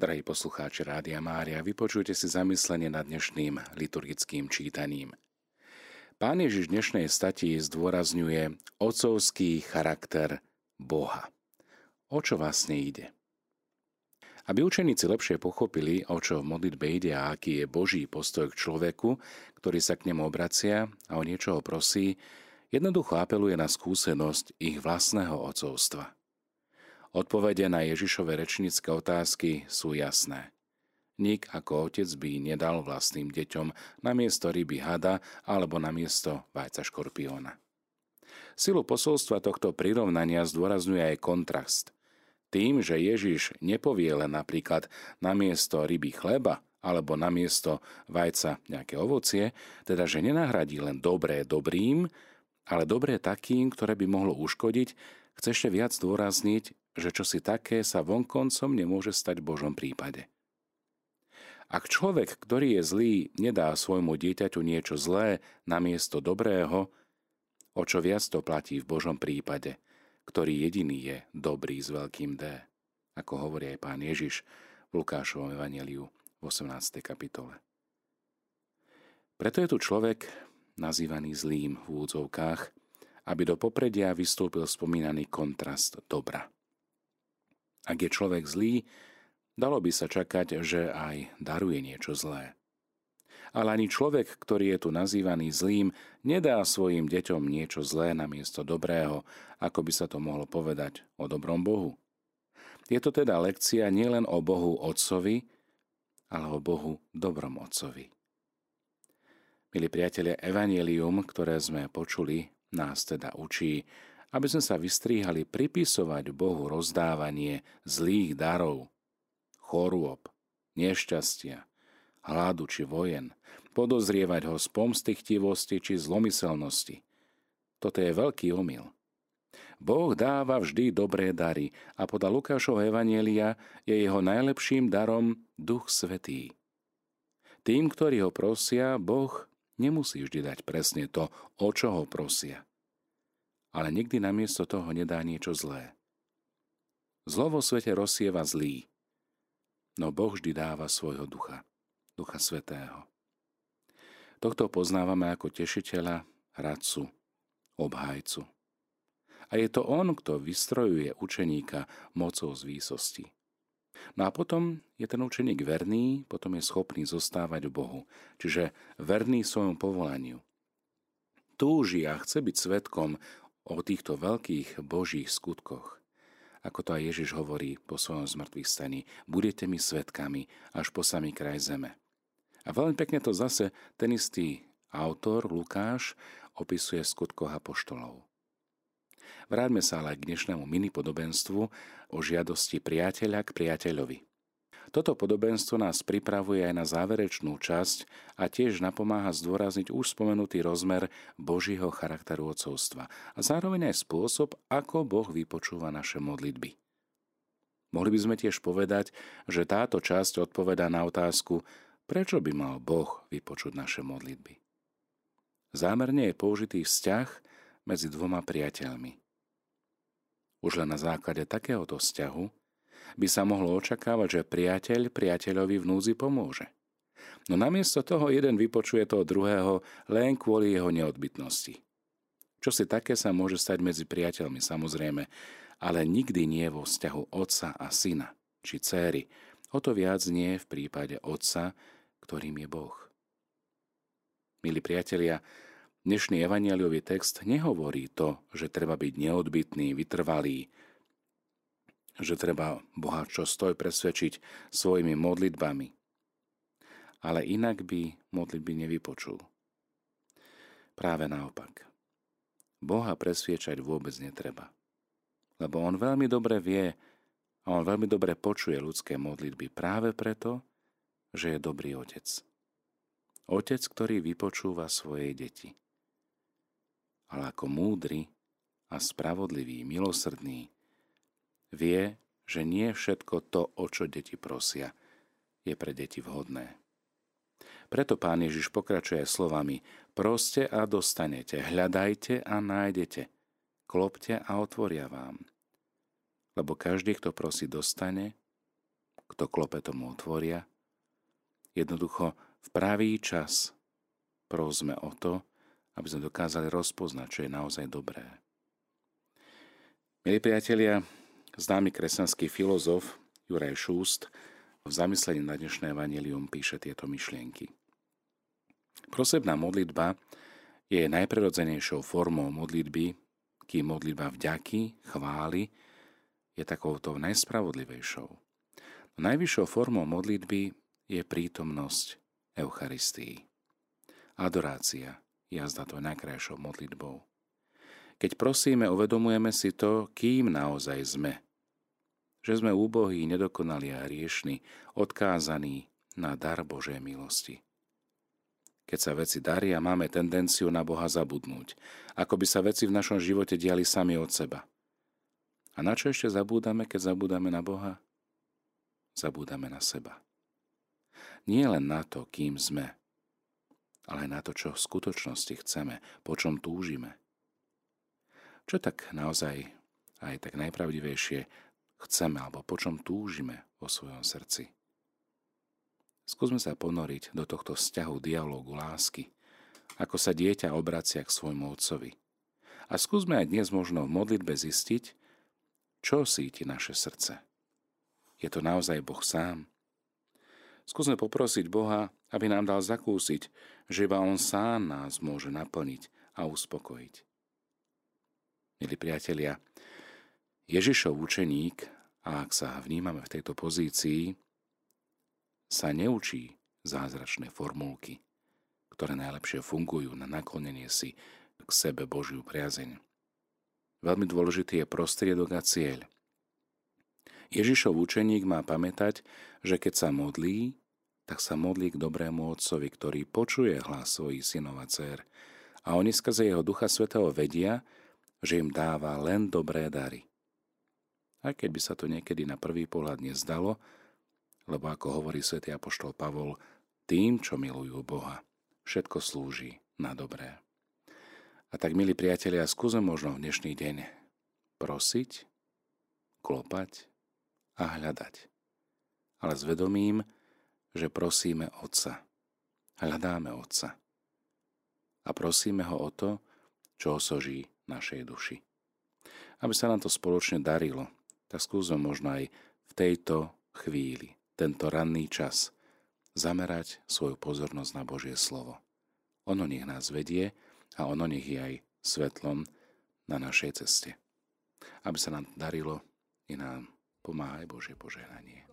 Drahí poslucháči Rádia Mária, vypočujte si zamyslenie nad dnešným liturgickým čítaním. Pán Ježiš dnešnej stati zdôrazňuje ocovský charakter Boha. O čo vlastne ide? Aby učeníci lepšie pochopili, o čo v modlitbe ide a aký je Boží postoj k človeku, ktorý sa k nemu obracia a o niečo ho prosí, jednoducho apeluje na skúsenosť ich vlastného ocovstva – Odpovede na Ježišove rečnícke otázky sú jasné. Nik ako otec by nedal vlastným deťom namiesto ryby hada alebo namiesto vajca škorpióna. Silu posolstva tohto prirovnania zdôrazňuje aj kontrast. Tým, že Ježiš nepovie len napríklad namiesto ryby chleba alebo namiesto vajca nejaké ovocie, teda že nenahradí len dobré dobrým, ale dobré takým, ktoré by mohlo uškodiť, chce ešte viac zdôrazniť, že čosi také sa vonkoncom nemôže stať v Božom prípade. Ak človek, ktorý je zlý, nedá svojmu dieťaťu niečo zlé namiesto dobrého, o čo viac to platí v Božom prípade, ktorý jediný je dobrý s veľkým D, ako hovorí aj pán Ježiš v Lukášovom evaneliu v 18. kapitole. Preto je tu človek nazývaný zlým v údzovkách, aby do popredia vystúpil spomínaný kontrast dobra. Ak je človek zlý, dalo by sa čakať, že aj daruje niečo zlé. Ale ani človek, ktorý je tu nazývaný zlým, nedá svojim deťom niečo zlé namiesto dobrého, ako by sa to mohlo povedať o dobrom Bohu. Je to teda lekcia nielen o Bohu Otcovi, ale o Bohu dobrom Otcovi. Milí priatelia, Evangelium, ktoré sme počuli, nás teda učí, aby sme sa vystríhali pripisovať Bohu rozdávanie zlých darov, chorôb, nešťastia, hladu či vojen, podozrievať ho z pomsty chtivosti či zlomyselnosti. Toto je veľký omyl. Boh dáva vždy dobré dary a podľa Lukášov Evanielia je jeho najlepším darom Duch Svetý. Tým, ktorí ho prosia, Boh nemusí vždy dať presne to, o čo ho prosia ale nikdy namiesto toho nedá niečo zlé. Zlo vo svete rozsieva zlý, no Boh vždy dáva svojho ducha, ducha svetého. Tohto poznávame ako tešiteľa, radcu, obhajcu. A je to on, kto vystrojuje učeníka mocou z výsosti. No a potom je ten učeník verný, potom je schopný zostávať v Bohu, čiže verný svojom povolaniu. Túži a chce byť svetkom o týchto veľkých božích skutkoch. Ako to aj Ježiš hovorí po svojom zmrtvých staní, budete mi svetkami až po samý kraj zeme. A veľmi pekne to zase ten istý autor Lukáš opisuje v skutkoch apoštolov. Vráťme sa ale k dnešnému minipodobenstvu o žiadosti priateľa k priateľovi – toto podobenstvo nás pripravuje aj na záverečnú časť a tiež napomáha zdôrazniť už spomenutý rozmer Božího charakteru odcovstva a zároveň aj spôsob, ako Boh vypočúva naše modlitby. Mohli by sme tiež povedať, že táto časť odpoveda na otázku, prečo by mal Boh vypočuť naše modlitby. Zámerne je použitý vzťah medzi dvoma priateľmi. Už len na základe takéhoto vzťahu by sa mohlo očakávať, že priateľ priateľovi v núzi pomôže. No namiesto toho jeden vypočuje toho druhého len kvôli jeho neodbytnosti. Čo si také sa môže stať medzi priateľmi, samozrejme, ale nikdy nie vo vzťahu otca a syna, či céry. O to viac nie v prípade otca, ktorým je Boh. Milí priatelia, dnešný evanieliový text nehovorí to, že treba byť neodbitný, vytrvalý, že treba Boha čo stoj presvedčiť svojimi modlitbami. Ale inak by modlitby nevypočul. Práve naopak. Boha presviečať vôbec netreba. Lebo on veľmi dobre vie a on veľmi dobre počuje ľudské modlitby práve preto, že je dobrý otec. Otec, ktorý vypočúva svoje deti. Ale ako múdry a spravodlivý, milosrdný, Vie, že nie všetko to, o čo deti prosia, je pre deti vhodné. Preto pán Ježiš pokračuje slovami Proste a dostanete, hľadajte a nájdete, klopte a otvoria vám. Lebo každý, kto prosí, dostane, kto klope tomu otvoria. Jednoducho v pravý čas prosme o to, aby sme dokázali rozpoznať, čo je naozaj dobré. Milí priatelia, známy kresťanský filozof Juraj Šúst v zamyslení na dnešné evanelium píše tieto myšlienky. Prosebná modlitba je najprirodzenejšou formou modlitby, kým modlitba vďaky, chvály je takouto najspravodlivejšou. Najvyššou formou modlitby je prítomnosť Eucharistii. Adorácia jazda to najkrajšou modlitbou. Keď prosíme, uvedomujeme si to, kým naozaj sme. Že sme úbohí, nedokonali a hriešni, odkázaní na dar Božej milosti. Keď sa veci daria, máme tendenciu na Boha zabudnúť, ako by sa veci v našom živote diali sami od seba. A na čo ešte zabúdame, keď zabúdame na Boha? Zabúdame na seba. Nie len na to, kým sme, ale aj na to, čo v skutočnosti chceme, po čom túžime. Čo tak naozaj aj tak najpravdivejšie chceme alebo po čom túžime vo svojom srdci? Skúsme sa ponoriť do tohto vzťahu dialógu lásky, ako sa dieťa obracia k svojmu otcovi. A skúsme aj dnes možno v modlitbe zistiť, čo síti naše srdce. Je to naozaj Boh sám? Skúsme poprosiť Boha, aby nám dal zakúsiť, že iba On sám nás môže naplniť a uspokojiť. Milí priatelia, Ježišov učeník, a ak sa vnímame v tejto pozícii, sa neučí zázračné formulky, ktoré najlepšie fungujú na naklonenie si k sebe Božiu priazeň. Veľmi dôležitý je prostriedok a cieľ. Ježišov učeník má pamätať, že keď sa modlí, tak sa modlí k dobrému otcovi, ktorý počuje hlas svojich synov a dcer. A oni skrze jeho Ducha Svetého vedia, že im dáva len dobré dary. Aj keď by sa to niekedy na prvý pohľad nezdalo, lebo ako hovorí svätý apoštol Pavol, tým, čo milujú Boha, všetko slúži na dobré. A tak, milí priatelia, skúsme možno v dnešný deň prosiť, klopať a hľadať. Ale s vedomím, že prosíme Otca. Hľadáme Otca. A prosíme ho o to, čo osoží našej duši. Aby sa nám to spoločne darilo, tak skúsme možno aj v tejto chvíli, tento ranný čas, zamerať svoju pozornosť na Božie slovo. Ono nech nás vedie a ono nech je aj svetlom na našej ceste. Aby sa nám darilo, i nám pomáhaj Božie požehnanie.